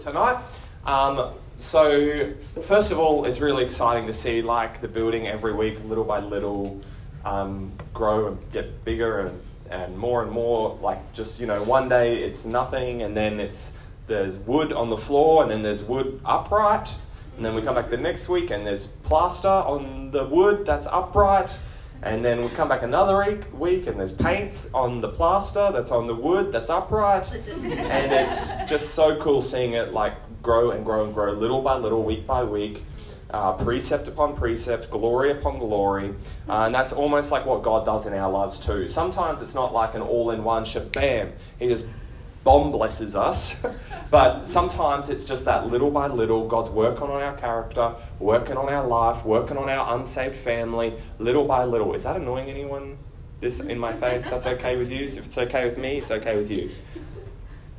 tonight. Um, so, first of all, it's really exciting to see like the building every week, little by little, um, grow and get bigger and, and more and more. Like just you know, one day it's nothing, and then it's there's wood on the floor, and then there's wood upright, and then we come back the next week and there's plaster on the wood that's upright. And then we come back another week, and there's paint on the plaster that's on the wood that's upright. And it's just so cool seeing it like grow and grow and grow little by little, week by week. Uh, precept upon precept, glory upon glory. Uh, and that's almost like what God does in our lives too. Sometimes it's not like an all in one bam. He just bomb blesses us. but sometimes it's just that little by little, God's working on our character, working on our life, working on our unsaved family, little by little. Is that annoying anyone? This in my face? That's okay with you? If it's okay with me, it's okay with you.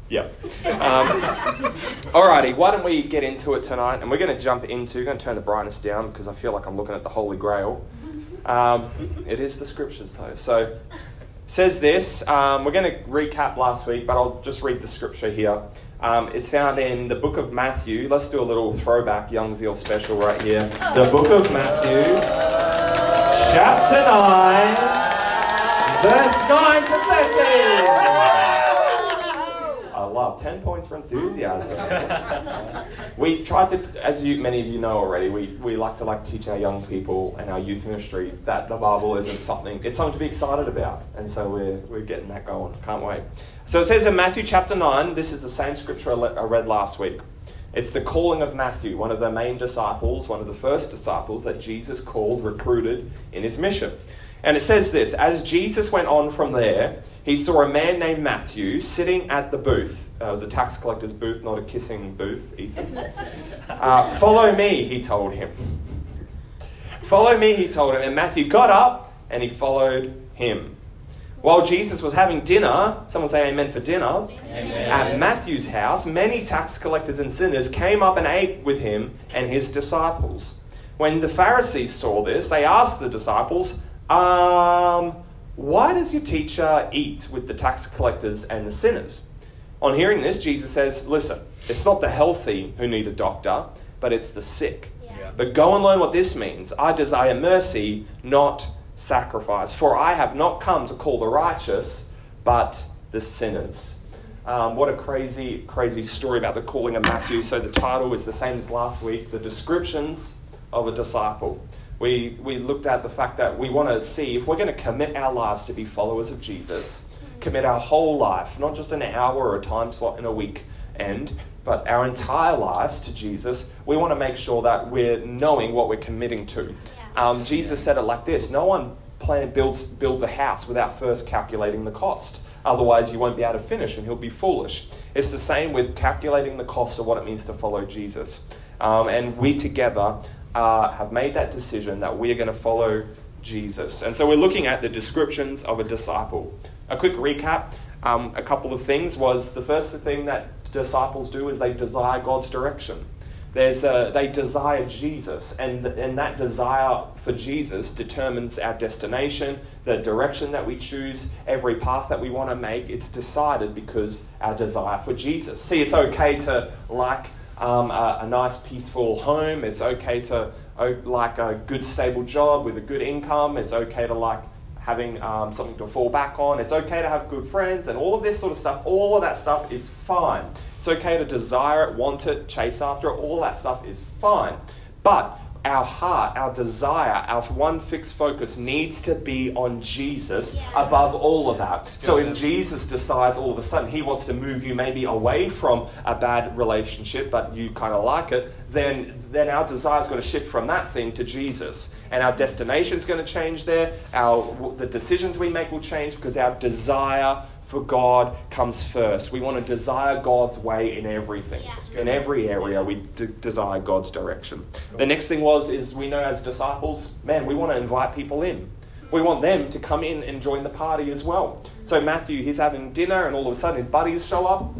Yep. Um, alrighty, why don't we get into it tonight? And we're going to jump into, going to turn the brightness down because I feel like I'm looking at the Holy Grail. Um, it is the scriptures though. So says this. Um, we're going to recap last week, but I'll just read the scripture here. Um, it's found in the book of Matthew. Let's do a little throwback Young Zeal special right here. The book of Matthew, chapter 9, verse 9 to 13 love. 10 points for enthusiasm. we tried to, as you, many of you know already, we, we like to like teach our young people and our youth ministry that the Bible isn't something, it's something to be excited about. And so we're, we're getting that going. Can't wait. So it says in Matthew chapter 9, this is the same scripture I read last week. It's the calling of Matthew, one of the main disciples, one of the first disciples that Jesus called, recruited in his mission. And it says this As Jesus went on from there, he saw a man named Matthew sitting at the booth. Uh, it was a tax collector's booth, not a kissing booth, Ethan. Uh, Follow me, he told him. Follow me, he told him. And Matthew got up and he followed him. While Jesus was having dinner, someone say amen for dinner, amen. at Matthew's house, many tax collectors and sinners came up and ate with him and his disciples. When the Pharisees saw this, they asked the disciples, um, Why does your teacher eat with the tax collectors and the sinners? On hearing this, Jesus says, Listen, it's not the healthy who need a doctor, but it's the sick. Yeah. But go and learn what this means. I desire mercy, not sacrifice. For I have not come to call the righteous, but the sinners. Um, what a crazy, crazy story about the calling of Matthew. So the title is the same as last week The Descriptions of a Disciple. We, we looked at the fact that we want to see if we're going to commit our lives to be followers of Jesus commit our whole life, not just an hour or a time slot in a week end, but our entire lives to Jesus, we want to make sure that we're knowing what we're committing to. Um, Jesus said it like this No one plan, builds, builds a house without first calculating the cost. Otherwise, you won't be able to finish and he'll be foolish. It's the same with calculating the cost of what it means to follow Jesus. Um, and we together uh, have made that decision that we are going to follow Jesus. And so we're looking at the descriptions of a disciple. A quick recap um, a couple of things was the first thing that disciples do is they desire God's direction. There's a, they desire Jesus, and, and that desire for Jesus determines our destination, the direction that we choose, every path that we want to make. It's decided because our desire for Jesus. See, it's okay to like um, a, a nice, peaceful home. It's okay to like a good, stable job with a good income. It's okay to like having um, something to fall back on. It's okay to have good friends and all of this sort of stuff. All of that stuff is fine. It's okay to desire it, want it, chase after it. All that stuff is fine. But our heart, our desire, our one fixed focus needs to be on Jesus yeah. above all of that. So if Jesus decides all of a sudden he wants to move you maybe away from a bad relationship, but you kind of like it, then then our desire is going to shift from that thing to Jesus, and our destination is going to change there. Our the decisions we make will change because our desire for God comes first. We want to desire God's way in everything. Yeah. In every area, we desire God's direction. The next thing was is we know as disciples, man, we want to invite people in. We want them to come in and join the party as well. So Matthew, he's having dinner, and all of a sudden his buddies show up.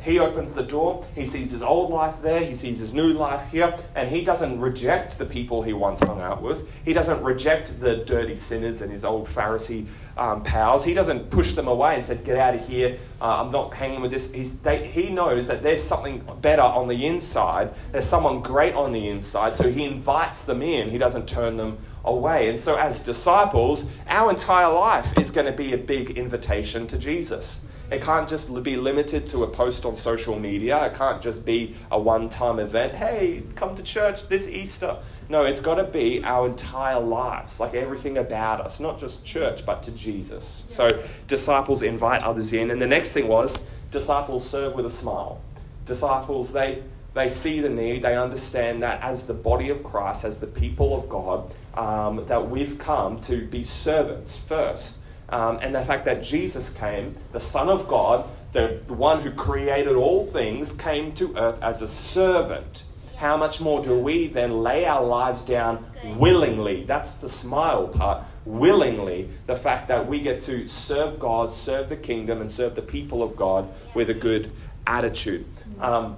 He opens the door, he sees his old life there, he sees his new life here, and he doesn't reject the people he once hung out with. He doesn't reject the dirty sinners and his old Pharisee um, pals. He doesn't push them away and say, Get out of here, uh, I'm not hanging with this. They, he knows that there's something better on the inside, there's someone great on the inside, so he invites them in. He doesn't turn them away. And so, as disciples, our entire life is going to be a big invitation to Jesus. It can't just be limited to a post on social media. It can't just be a one time event. Hey, come to church this Easter. No, it's got to be our entire lives, like everything about us, not just church, but to Jesus. So disciples invite others in. And the next thing was disciples serve with a smile. Disciples, they, they see the need, they understand that as the body of Christ, as the people of God, um, that we've come to be servants first. Um, and the fact that Jesus came, the Son of God, the one who created all things, came to earth as a servant how much more do we then lay our lives down willingly? That's the smile part. Willingly, the fact that we get to serve God, serve the kingdom, and serve the people of God with a good attitude. Um,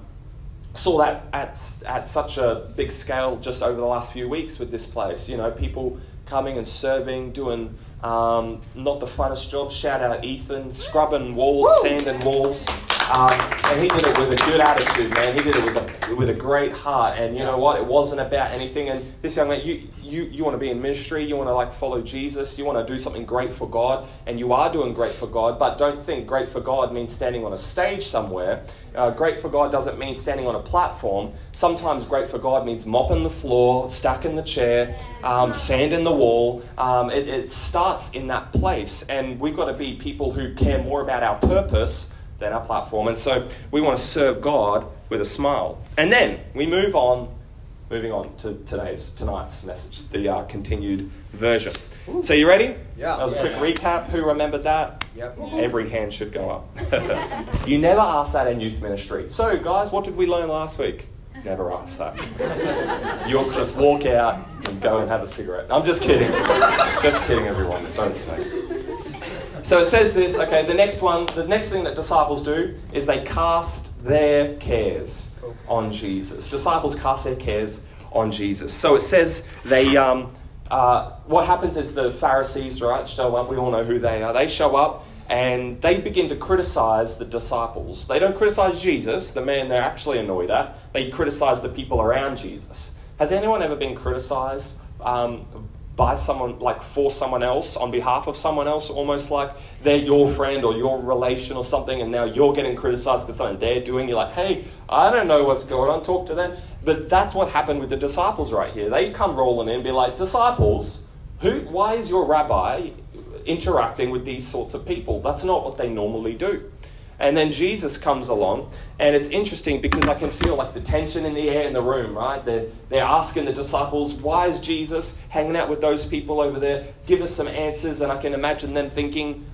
saw that at, at such a big scale just over the last few weeks with this place. You know, people coming and serving, doing um, not the funnest job. Shout out Ethan, scrubbing walls, sanding walls. Um, and he did it with a good attitude, man. He did it with a, with a great heart. And you know what? It wasn't about anything. And this young man, you, you, you want to be in ministry, you want to like follow Jesus, you want to do something great for God, and you are doing great for God, but don't think great for God means standing on a stage somewhere. Uh, great for God doesn't mean standing on a platform. Sometimes great for God means mopping the floor, stacking the chair, um, sanding the wall. Um, it, it starts in that place. And we've got to be people who care more about our purpose than our platform. And so we want to serve God with a smile. And then we move on, moving on to today's tonight's message, the uh, continued version. Ooh. So you ready? Yeah. That was yeah. a quick recap. Who remembered that? Yep. Every hand should go up. you never ask that in youth ministry. So, guys, what did we learn last week? Never ask that. You'll just walk out and go and have a cigarette. I'm just kidding. just kidding, everyone. Don't smoke. So it says this, okay, the next one, the next thing that disciples do is they cast their cares on Jesus. Disciples cast their cares on Jesus. So it says they, um, uh, what happens is the Pharisees, right, show up. We all know who they are. They show up and they begin to criticize the disciples. They don't criticize Jesus, the man they're actually annoyed at. They criticize the people around Jesus. Has anyone ever been criticized um, by someone, like for someone else, on behalf of someone else, almost like they're your friend or your relation or something, and now you're getting criticized for something they're doing. You're like, hey, I don't know what's going on, talk to them. But that's what happened with the disciples right here. They come rolling in and be like, disciples, who, why is your rabbi interacting with these sorts of people? That's not what they normally do. And then Jesus comes along, and it's interesting because I can feel like the tension in the air in the room, right? They're, they're asking the disciples, why is Jesus hanging out with those people over there? Give us some answers. And I can imagine them thinking,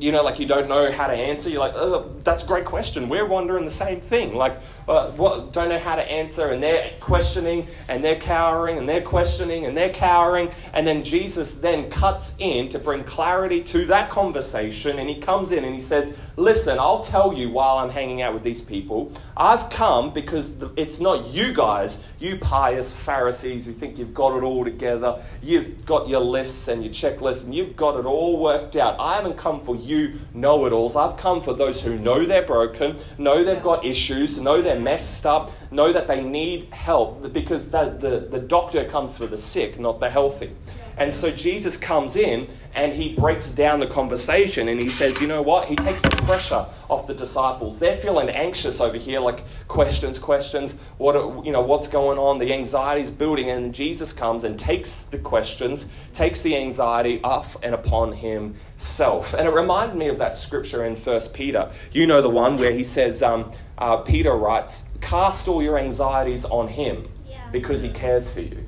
you know, like you don't know how to answer. You're like, oh, that's a great question. We're wondering the same thing. Like, uh, what, don't know how to answer. And they're questioning, and they're cowering, and they're questioning, and they're cowering. And then Jesus then cuts in to bring clarity to that conversation. And he comes in and he says, listen, I'll tell you while I'm hanging out with these people. I've come because it's not you guys, you pious Pharisees who think you've got it all together. You've got your lists and your checklists and you've got it all worked out. I haven't come for you know it alls. I've come for those who know they're broken, know they've got issues, know they're messed up, know that they need help because the, the, the doctor comes for the sick, not the healthy. And so Jesus comes in and he breaks down the conversation and he says, you know what? He takes the pressure off the disciples. They're feeling anxious over here, like questions, questions. What you know? What's going on? The anxiety's building, and Jesus comes and takes the questions, takes the anxiety off and upon himself. And it reminded me of that scripture in First Peter. You know the one where he says, um, uh, Peter writes, "Cast all your anxieties on him, because he cares for you."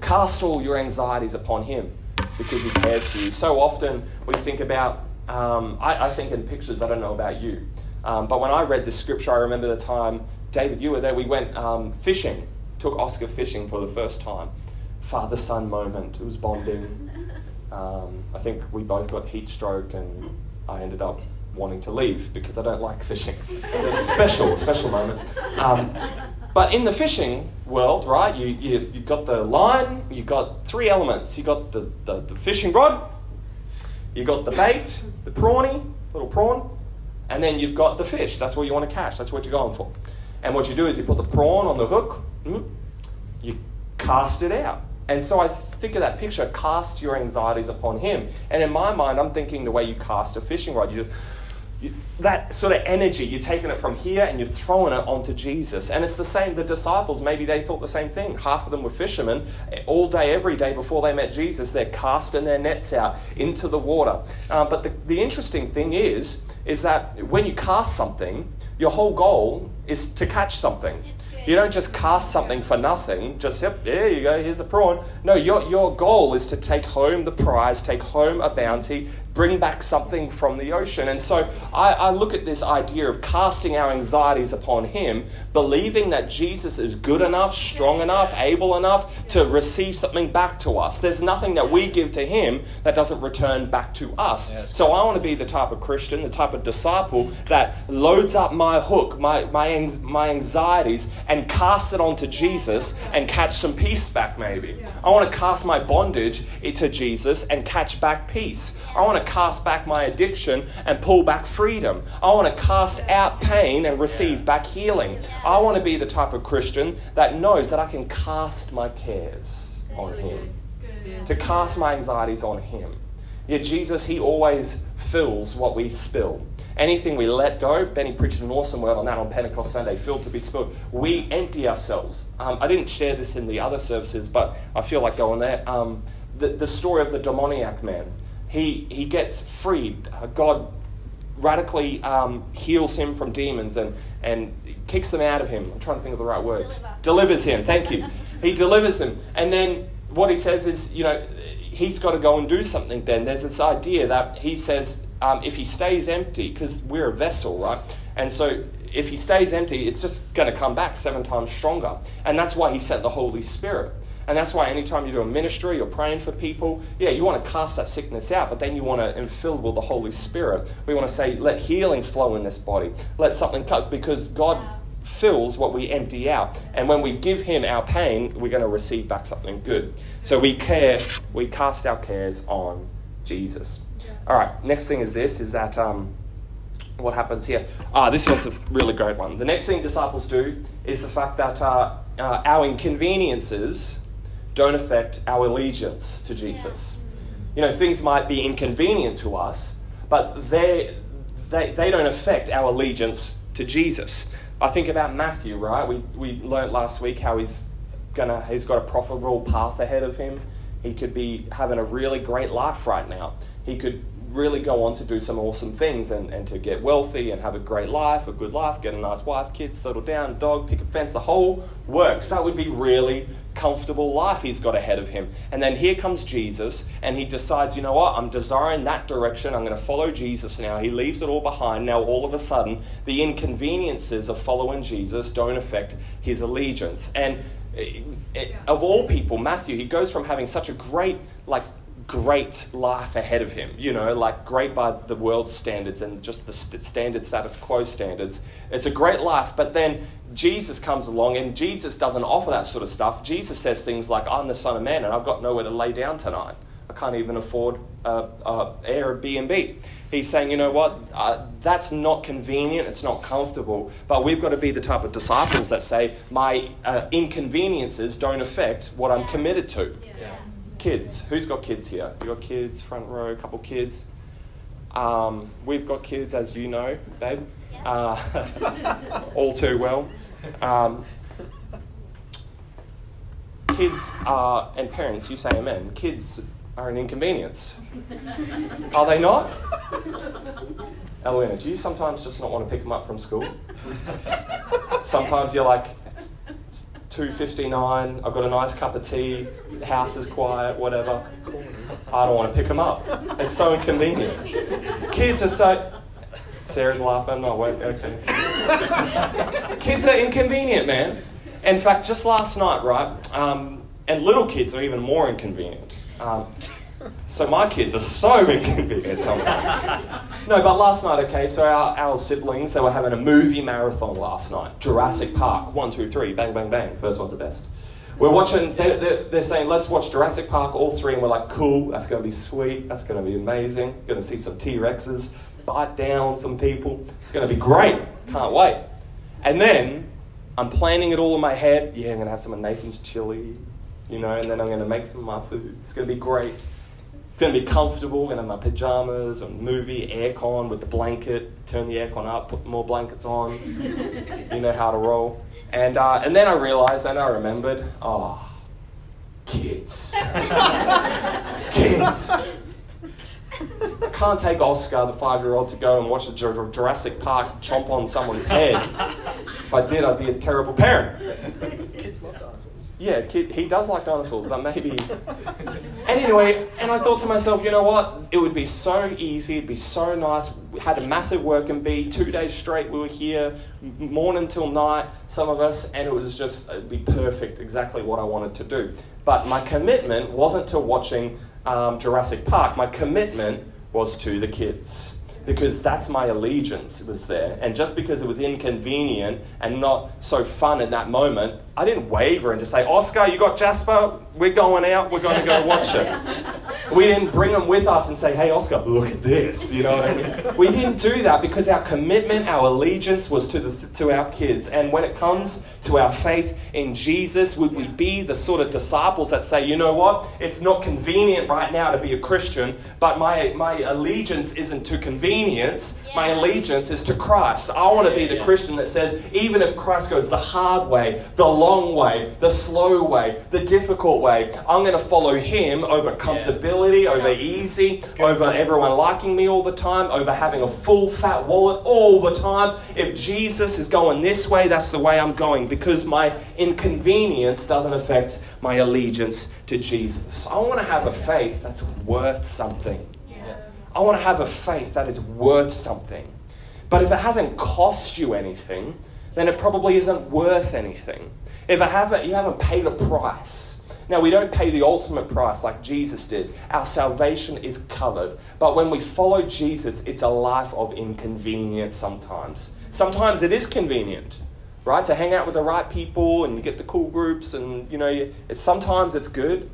Cast all your anxieties upon Him because He cares for you. So often we think about, um, I, I, think in pictures, I don't know about you, um, but when I read this scripture, I remember the time, David, you were there, we went um, fishing, took Oscar fishing for the first time. Father son moment, it was bonding. Um, I think we both got heat stroke and I ended up wanting to leave because I don't like fishing. It's a special, special moment. Um, but in the fishing world, right, you, you, you've got the line, you've got three elements. You've got the, the, the fishing rod, you've got the bait, the prawny, little prawn, and then you've got the fish. That's what you want to catch. That's what you're going for. And what you do is you put the prawn on the hook, mm, you cast it out. And so I think of that picture cast your anxieties upon him. And in my mind, I'm thinking the way you cast a fishing rod. You just, that sort of energy, you're taking it from here and you're throwing it onto Jesus. And it's the same, the disciples, maybe they thought the same thing. Half of them were fishermen. All day, every day before they met Jesus, they're casting their nets out into the water. Um, but the, the interesting thing is, is that when you cast something, your whole goal is to catch something. You don't just cast something for nothing, just, yep, there you go, here's a prawn. No, your, your goal is to take home the prize, take home a bounty, bring back something from the ocean. And so I, I, look at this idea of casting our anxieties upon Him, believing that Jesus is good enough, strong enough, able enough to receive something back to us. There's nothing that we give to Him that doesn't return back to us. So I want to be the type of Christian, the type of disciple that loads up my hook, my, my, my anxieties, and casts it onto Jesus and catch some peace back, maybe. I want to cast my bondage into Jesus and catch back peace. I want to cast back my addiction and pull back freedom. I want to cast out pain and receive back healing. I want to be the type of Christian that knows that I can cast my cares on Him, to cast my anxieties on Him. Yet Jesus, He always fills what we spill. Anything we let go, Benny preached an awesome word on that on Pentecost Sunday, filled to be spilled. We empty ourselves. Um, I didn't share this in the other services, but I feel like going there. Um, the, the story of the demoniac man he, he gets freed. God radically um, heals him from demons and, and kicks them out of him. I'm trying to think of the right words. Deliver. Delivers him, thank you. he delivers them. And then what he says is, you know, he's got to go and do something then. There's this idea that he says um, if he stays empty, because we're a vessel, right? And so if he stays empty, it's just going to come back seven times stronger. And that's why he sent the Holy Spirit. And that's why anytime you do a ministry, you're praying for people, yeah, you want to cast that sickness out, but then you want to infill with the Holy Spirit. We want to say, let healing flow in this body. Let something cut, because God fills what we empty out. And when we give Him our pain, we're going to receive back something good. So we care, we cast our cares on Jesus. All right, next thing is this, is that. Um, what happens here? Ah, this one's a really great one. The next thing disciples do is the fact that uh, uh, our inconveniences don't affect our allegiance to Jesus. You know, things might be inconvenient to us, but they, they, they don't affect our allegiance to Jesus. I think about Matthew, right? We, we learnt last week how he's, gonna, he's got a profitable path ahead of him. He could be having a really great life right now. He could really go on to do some awesome things and, and to get wealthy and have a great life, a good life, get a nice wife, kids, settle down, dog, pick a fence, the whole works. That would be really comfortable life he's got ahead of him. And then here comes Jesus, and he decides, you know what, I'm desiring that direction. I'm going to follow Jesus now. He leaves it all behind. Now, all of a sudden, the inconveniences of following Jesus don't affect his allegiance. And it, eh, it, eh, of all people, Matthew, he goes from having such a great, like, great life ahead of him, you know, like great by the world's standards and just the st- standard status quo standards. It's a great life, but then Jesus comes along and Jesus doesn't offer that sort of stuff. Jesus says things like, I'm the Son of Man and I've got nowhere to lay down tonight. I can't even afford uh, uh, Airbnb. He's saying, you know what, uh, that's not convenient, it's not comfortable, but we've got to be the type of disciples that say, my uh, inconveniences don't affect what I'm committed to. Yeah. Kids, who's got kids here? You got kids, front row, a couple kids. Um, we've got kids, as you know, babe, uh, all too well. Um, kids are, and parents, you say amen, kids are an inconvenience. Are they not? Elena, do you sometimes just not want to pick them up from school? Sometimes you're like, it's, it's 2.59, I've got a nice cup of tea, the house is quiet, whatever. I don't want to pick them up. It's so inconvenient. Kids are so... Sarah's laughing. Oh, wait, okay. kids are inconvenient, man. In fact, just last night, right? Um, and little kids are even more inconvenient. Um, so my kids are so inconvenient sometimes. no, but last night, okay, so our, our siblings, they were having a movie marathon last night. Jurassic Park, one, two, three, bang, bang, bang. First one's the best. We're watching, they're, they're, they're saying, let's watch Jurassic Park, all three, and we're like, cool, that's going to be sweet, that's going to be amazing. Going to see some T Rexes bite down some people. It's going to be great. Can't wait. And then I'm planning it all in my head. Yeah, I'm going to have some of Nathan's chili, you know, and then I'm going to make some of my food. It's going to be great. It's going to be comfortable. I'm going to have my pajamas and movie, aircon with the blanket. Turn the aircon up, put more blankets on. you know how to roll. And, uh, and then I realized and I remembered, oh, kids. kids. I can't take Oscar, the five year old, to go and watch the Jurassic Park chomp on someone's head. If I did, I'd be a terrible parent. Kids love dinosaurs. Yeah, kid, he does like dinosaurs, but maybe. Anyway, and I thought to myself, you know what? It would be so easy, it'd be so nice. We had a massive work and be two days straight we were here, morning till night, some of us, and it was just, it'd be perfect, exactly what I wanted to do. But my commitment wasn't to watching um, Jurassic Park, my commitment was to the kids because that's my allegiance was there. And just because it was inconvenient and not so fun at that moment, I didn't waver and just say, Oscar, you got Jasper? We're going out. We're going to go watch it. We didn't bring them with us and say, hey, Oscar, look at this. You know what I mean? We didn't do that because our commitment, our allegiance was to, the, to our kids. And when it comes to our faith in Jesus, would we be the sort of disciples that say, you know what? It's not convenient right now to be a Christian, but my, my allegiance isn't to convenience. Yeah. My allegiance is to Christ. I want to be the Christian that says, even if Christ goes the hard way, the long way, the slow way, the difficult way, I'm going to follow him over comfortability. Yeah over easy, over everyone liking me all the time, over having a full fat wallet all the time. If Jesus is going this way, that's the way I'm going because my inconvenience doesn't affect my allegiance to Jesus. I want to have a faith that's worth something. I want to have a faith that is worth something. But if it hasn't cost you anything, then it probably isn't worth anything. If it haven't, you haven't paid a price, now, we don't pay the ultimate price like Jesus did. Our salvation is covered. But when we follow Jesus, it's a life of inconvenience sometimes. Sometimes it is convenient, right? To hang out with the right people and you get the cool groups, and you know, sometimes it's good.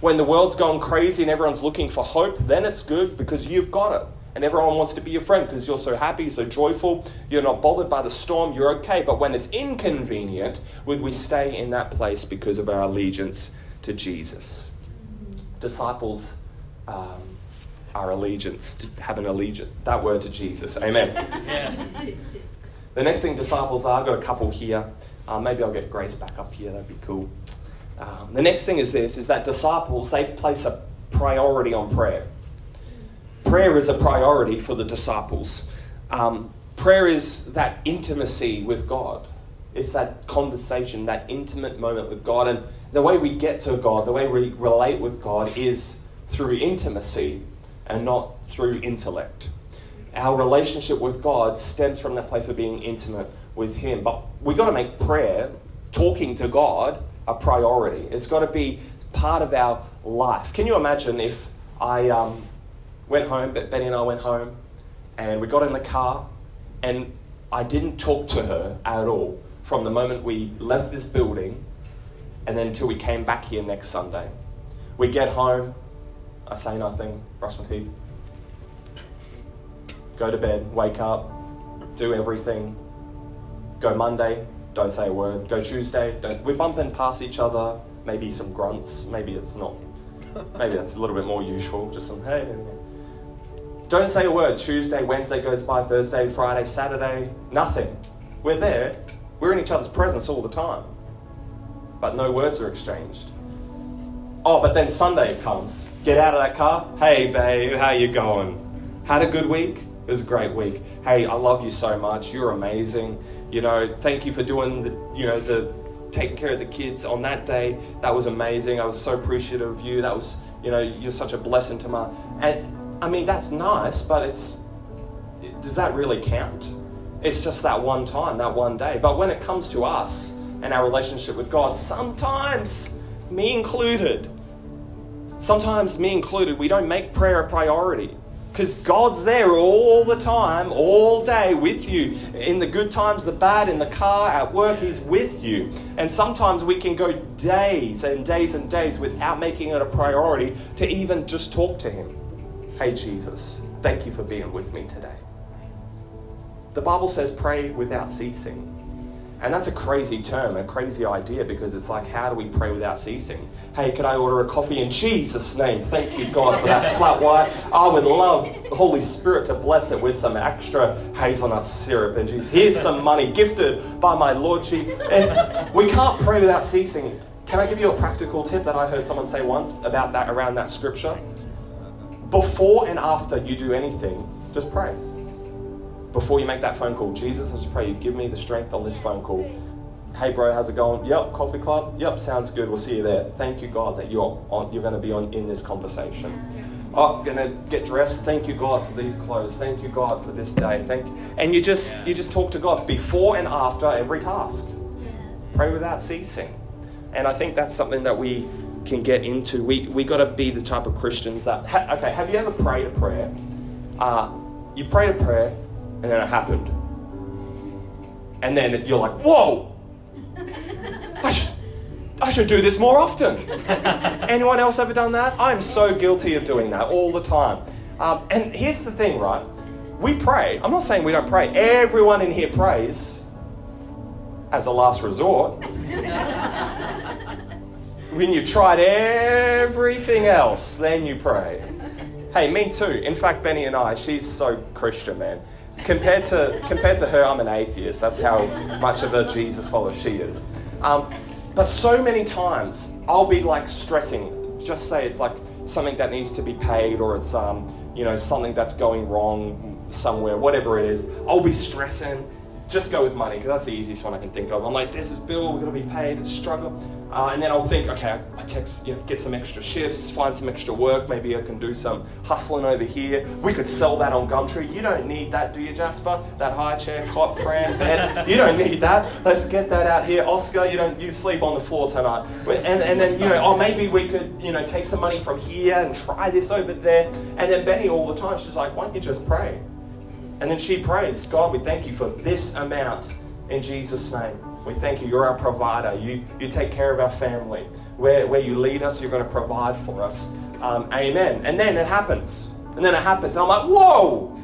When the world's gone crazy and everyone's looking for hope, then it's good because you've got it. And everyone wants to be your friend because you're so happy, so joyful, you're not bothered by the storm, you're okay. But when it's inconvenient, would we stay in that place because of our allegiance to Jesus. Disciples um, are allegiance, to have an allegiance, that word to Jesus. Amen. Yeah. The next thing disciples are, I've got a couple here. Uh, maybe I'll get Grace back up here, that'd be cool. Um, the next thing is this, is that disciples, they place a priority on prayer. Prayer is a priority for the disciples. Um, prayer is that intimacy with God. It's that conversation, that intimate moment with God. And the way we get to God, the way we relate with God is through intimacy and not through intellect. Our relationship with God stems from that place of being intimate with Him. But we've got to make prayer, talking to God, a priority. It's got to be part of our life. Can you imagine if I um, went home, Benny and I went home, and we got in the car, and I didn't talk to her at all from the moment we left this building and then until we came back here next Sunday. We get home, I say nothing, brush my teeth, go to bed, wake up, do everything. Go Monday, don't say a word. Go Tuesday, don't. We're bumping past each other, maybe some grunts, maybe it's not. Maybe that's a little bit more usual, just some hey. Don't say a word. Tuesday, Wednesday goes by, Thursday, Friday, Saturday, nothing. We're there, we're in each other's presence all the time but no words are exchanged. Oh, but then Sunday comes. Get out of that car. Hey, babe, how you going? Had a good week? It was a great week. Hey, I love you so much. You're amazing. You know, thank you for doing the, you know, the taking care of the kids on that day. That was amazing. I was so appreciative of you. That was, you know, you're such a blessing to my. And I mean, that's nice, but it's. Does that really count? It's just that one time, that one day. But when it comes to us, and our relationship with God. Sometimes, me included, sometimes me included, we don't make prayer a priority. Because God's there all the time, all day with you. In the good times, the bad, in the car, at work, He's with you. And sometimes we can go days and days and days without making it a priority to even just talk to Him. Hey, Jesus, thank you for being with me today. The Bible says, pray without ceasing. And that's a crazy term, a crazy idea, because it's like, how do we pray without ceasing? Hey, could I order a coffee in Jesus' name? Thank you, God, for that flat white. I would love the Holy Spirit to bless it with some extra hazelnut syrup. And geez, here's some money gifted by my Lord Jesus. And we can't pray without ceasing. Can I give you a practical tip that I heard someone say once about that around that scripture? Before and after you do anything, just pray before you make that phone call, Jesus, I just pray you give me the strength on this phone call. Hey, bro, how's it going? Yep, coffee club. Yep, sounds good. We'll see you there. Thank you, God, that you're on. You're going to be on in this conversation. Oh, I'm going to get dressed. Thank you, God, for these clothes. Thank you, God, for this day. Thank. And you just you just talk to God before and after every task. Pray without ceasing. And I think that's something that we can get into. We we got to be the type of Christians that. Ha, okay, have you ever prayed a prayer? Uh, you prayed a prayer and then it happened. And then you're like, whoa, I should, I should do this more often. Anyone else ever done that? I'm so guilty of doing that all the time. Um, and here's the thing, right? We pray. I'm not saying we don't pray. Everyone in here prays as a last resort. when you've tried everything else, then you pray. Hey, me too. In fact, Benny and I, she's so Christian, man compared to compared to her, I'm an atheist. That's how much of a Jesus follower she is. Um, but so many times I'll be like stressing. Just say it's like something that needs to be paid, or it's um, you know something that's going wrong somewhere, whatever it is. I'll be stressing. Just go with money because that's the easiest one I can think of. I'm like, this is bill, we're gonna be paid. It's a struggle. Uh, and then I'll think, okay, I text, you know, get some extra shifts, find some extra work. Maybe I can do some hustling over here. We could sell that on Gumtree. You don't need that, do you, Jasper? That high chair, cot, pram, bed. You don't need that. Let's get that out here. Oscar, you don't. You sleep on the floor tonight. And, and then you know, oh, maybe we could, you know, take some money from here and try this over there. And then Benny all the time, she's like, why don't you just pray? And then she prays, God, we thank you for this amount in Jesus' name. We thank you. You're our provider. You, you take care of our family. Where, where you lead us, you're going to provide for us. Um, amen. And then it happens. And then it happens. I'm like, whoa!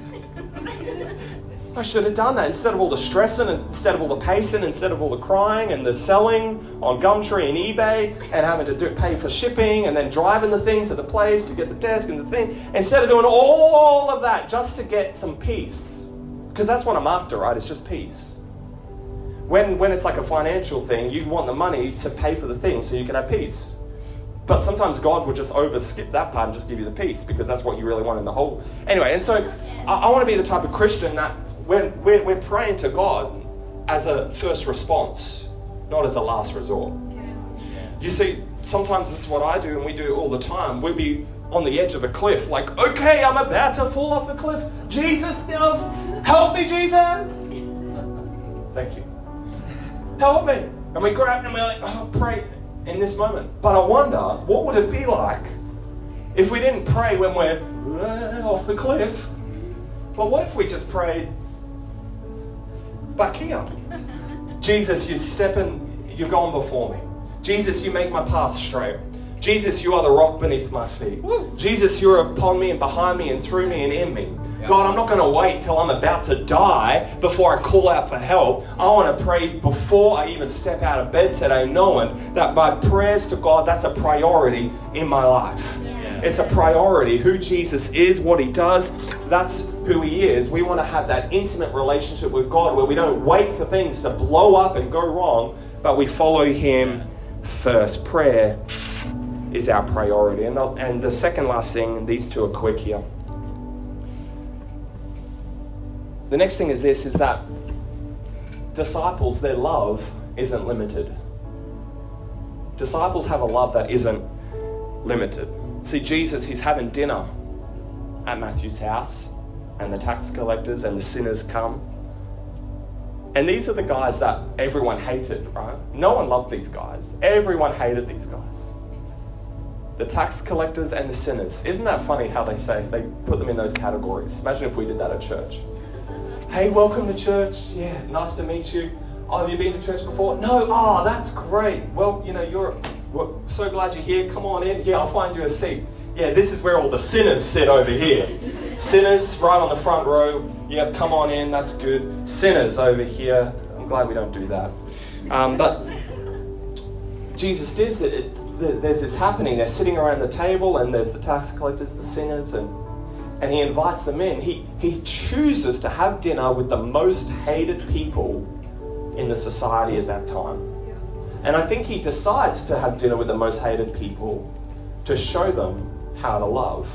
I should have done that. Instead of all the stressing, instead of all the pacing, instead of all the crying and the selling on Gumtree and eBay and having to do, pay for shipping and then driving the thing to the place to get the desk and the thing, instead of doing all of that just to get some peace, because that's what I'm after, right? It's just peace. When, when it's like a financial thing, you want the money to pay for the thing so you can have peace. But sometimes God would just overskip that part and just give you the peace because that's what you really want in the whole. Anyway, and so I, I want to be the type of Christian that when we're, we're praying to God as a first response, not as a last resort. You see, sometimes this is what I do and we do it all the time. We'll be on the edge of a cliff, like, okay, I'm about to fall off the cliff. Jesus, help me, Jesus. Thank you help me. And we grab and we're like, oh, pray in this moment. But I wonder, what would it be like if we didn't pray when we're uh, off the cliff? But what if we just prayed back here? Jesus, you're stepping, you're going before me. Jesus, you make my path straight. Jesus, you are the rock beneath my feet. Jesus, you're upon me and behind me and through me and in me. God, I'm not going to wait till I'm about to die before I call out for help. I want to pray before I even step out of bed today, knowing that my prayers to God, that's a priority in my life. Yeah. It's a priority. Who Jesus is, what he does, that's who he is. We want to have that intimate relationship with God where we don't wait for things to blow up and go wrong, but we follow him first. Prayer is our priority. And the, and the second last thing, these two are quick here. The next thing is this is that disciples, their love isn't limited. Disciples have a love that isn't limited. See, Jesus, he's having dinner at Matthew's house, and the tax collectors and the sinners come. And these are the guys that everyone hated, right? No one loved these guys. Everyone hated these guys. The tax collectors and the sinners. Isn't that funny how they say they put them in those categories? Imagine if we did that at church. Hey, welcome to church. Yeah, nice to meet you. Oh, have you been to church before? No. Oh, that's great. Well, you know, you're we're so glad you're here. Come on in. Yeah, I'll find you a seat. Yeah, this is where all the sinners sit over here. sinners right on the front row. Yeah, come on in. That's good. Sinners over here. I'm glad we don't do that. Um, but Jesus does that. There's this happening. They're sitting around the table, and there's the tax collectors, the sinners, and and he invites them in. He he chooses to have dinner with the most hated people in the society at that time. And I think he decides to have dinner with the most hated people to show them how to love,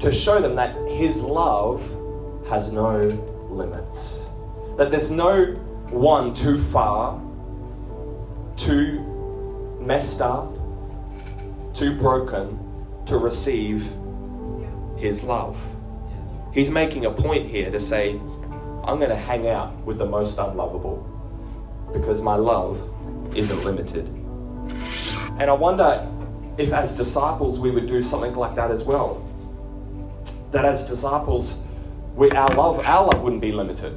to show them that his love has no limits, that there's no one too far, too messed up, too broken to receive his love. He's making a point here to say, I'm going to hang out with the most unlovable because my love isn't limited. And I wonder if, as disciples, we would do something like that as well. That as disciples, we, our love, our love wouldn't be limited.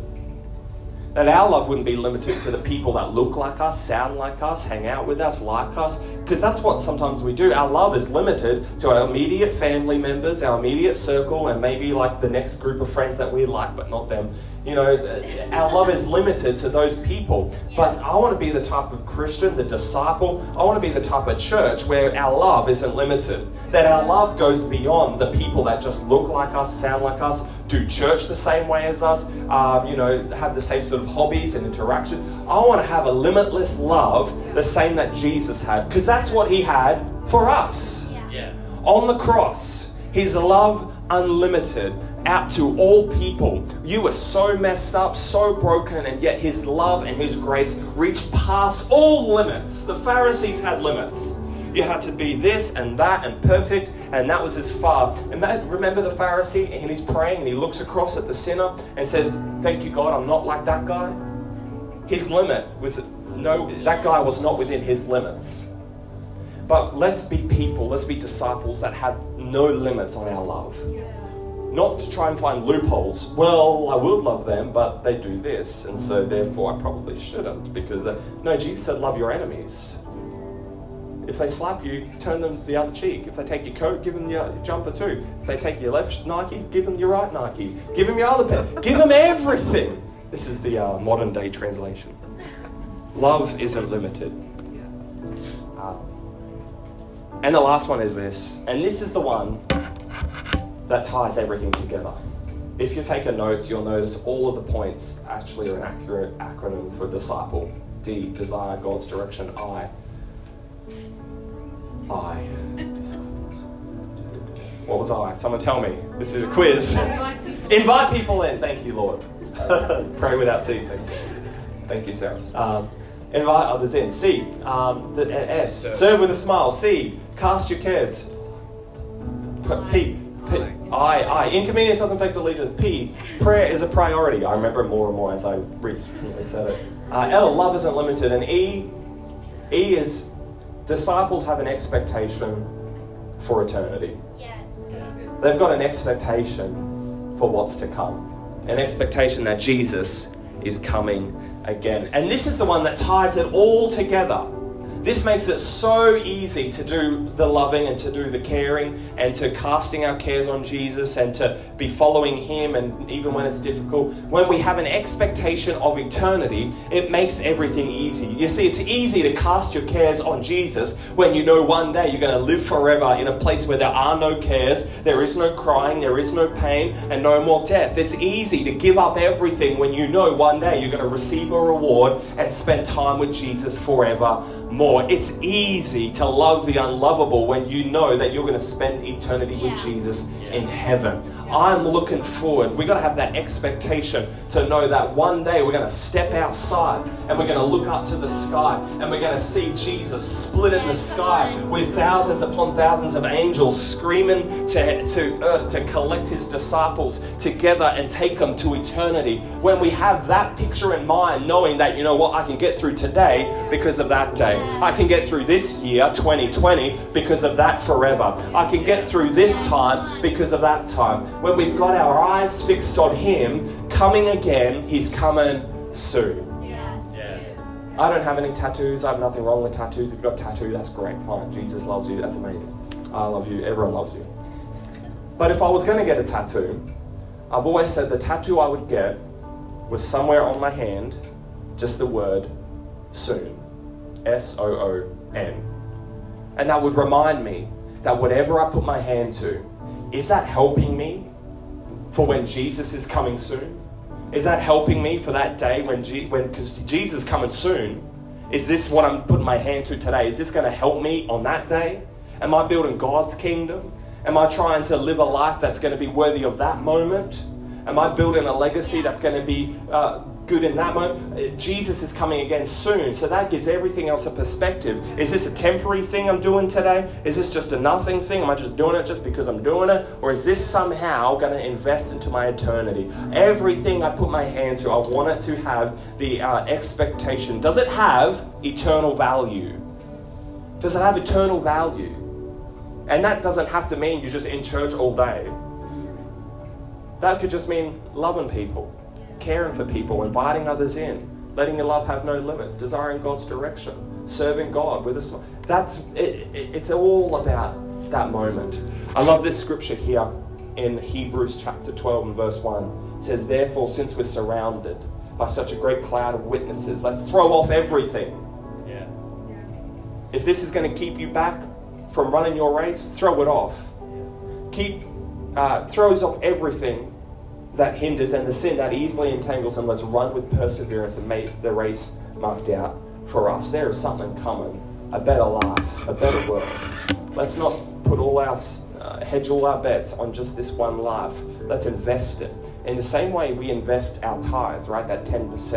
That our love wouldn't be limited to the people that look like us, sound like us, hang out with us, like us, because that's what sometimes we do. Our love is limited to our immediate family members, our immediate circle, and maybe like the next group of friends that we like, but not them. You know, our love is limited to those people. But I want to be the type of Christian, the disciple, I want to be the type of church where our love isn't limited. That our love goes beyond the people that just look like us, sound like us, do church the same way as us, um, you know, have the same sort of hobbies and interaction. I want to have a limitless love, the same that Jesus had, because that's what he had for us. Yeah. On the cross, his love unlimited out to all people. You were so messed up, so broken, and yet His love and His grace reached past all limits. The Pharisees had limits. You had to be this and that and perfect, and that was as far. And that, remember the Pharisee, and he's praying, and he looks across at the sinner and says, "Thank you, God, I'm not like that guy." His limit was no, that guy was not within his limits. But let's be people, let's be disciples that have no limits on our love. Not to try and find loopholes. Well, I would love them, but they do this, and so therefore I probably shouldn't. Because, uh, no, Jesus said, love your enemies. If they slap you, turn them the other cheek. If they take your coat, give them your jumper too. If they take your left Nike, give them your right Nike. Give them your other pair. Give them everything. This is the uh, modern day translation. Love isn't limited. Uh, and the last one is this, and this is the one that ties everything together. If you're taking notes, you'll notice all of the points actually are an accurate acronym for disciple. D, desire God's direction. I, I, What was I? Someone tell me. This is a quiz. Invite people in. Thank you, Lord. Pray without ceasing. Thank you, Sarah. Um, invite others in. C, um, S, serve. serve with a smile. C, cast your cares. P, P, I, I. Inconvenience doesn't affect allegiance. P, prayer is a priority. I remember more and more as I recently said it. Uh, L, love isn't limited. And E, E is disciples have an expectation for eternity. Yeah, They've got an expectation for what's to come, an expectation that Jesus is coming again. And this is the one that ties it all together. This makes it so easy to do the loving and to do the caring and to casting our cares on Jesus and to be following Him, and even when it's difficult. When we have an expectation of eternity, it makes everything easy. You see, it's easy to cast your cares on Jesus when you know one day you're going to live forever in a place where there are no cares, there is no crying, there is no pain, and no more death. It's easy to give up everything when you know one day you're going to receive a reward and spend time with Jesus forever more. It's easy to love the unlovable when you know that you're going to spend eternity with Jesus in heaven. I'm looking forward. We've got to have that expectation to know that one day we're going to step outside and we're going to look up to the sky and we're going to see Jesus split in the sky with thousands upon thousands of angels screaming to, to earth to collect his disciples together and take them to eternity. When we have that picture in mind, knowing that, you know what, I can get through today because of that day. I can get through this year, 2020, because of that forever. I can get through this time because of that time. When we've got our eyes fixed on Him, coming again, He's coming soon. I don't have any tattoos. I have nothing wrong with tattoos. If you've got a tattoo, that's great. Fine. Jesus loves you. That's amazing. I love you. Everyone loves you. But if I was going to get a tattoo, I've always said the tattoo I would get was somewhere on my hand, just the word soon. S O O N. And that would remind me that whatever I put my hand to, is that helping me for when Jesus is coming soon? Is that helping me for that day when, G- when because Jesus is coming soon? Is this what I'm putting my hand to today? Is this going to help me on that day? Am I building God's kingdom? Am I trying to live a life that's going to be worthy of that moment? Am I building a legacy that's going to be uh, good in that moment? Uh, Jesus is coming again soon, so that gives everything else a perspective. Is this a temporary thing I'm doing today? Is this just a nothing thing? Am I just doing it just because I'm doing it? Or is this somehow going to invest into my eternity? Everything I put my hand to, I want it to have the uh, expectation. Does it have eternal value? Does it have eternal value? And that doesn't have to mean you're just in church all day. That could just mean loving people, caring for people, inviting others in, letting your love have no limits, desiring God's direction, serving God with a smile. That's it, it, it's all about that moment. I love this scripture here in Hebrews chapter 12 and verse 1. It says, Therefore, since we're surrounded by such a great cloud of witnesses, let's throw off everything. Yeah. If this is going to keep you back from running your race, throw it off. Keep uh, throws off everything that hinders and the sin that easily entangles, and let's run with perseverance and make the race marked out for us. There is something coming, a better life, a better world. Let's not put all our uh, hedge all our bets on just this one life. Let's invest it. In the same way we invest our tithe, right? That 10%,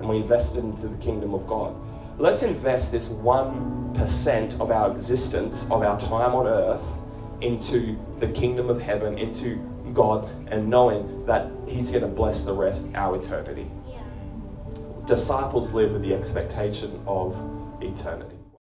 and we invest it into the kingdom of God. Let's invest this 1% of our existence, of our time on earth, into the kingdom of heaven, into God, and knowing that He's going to bless the rest our eternity. Yeah. Disciples live with the expectation of eternity.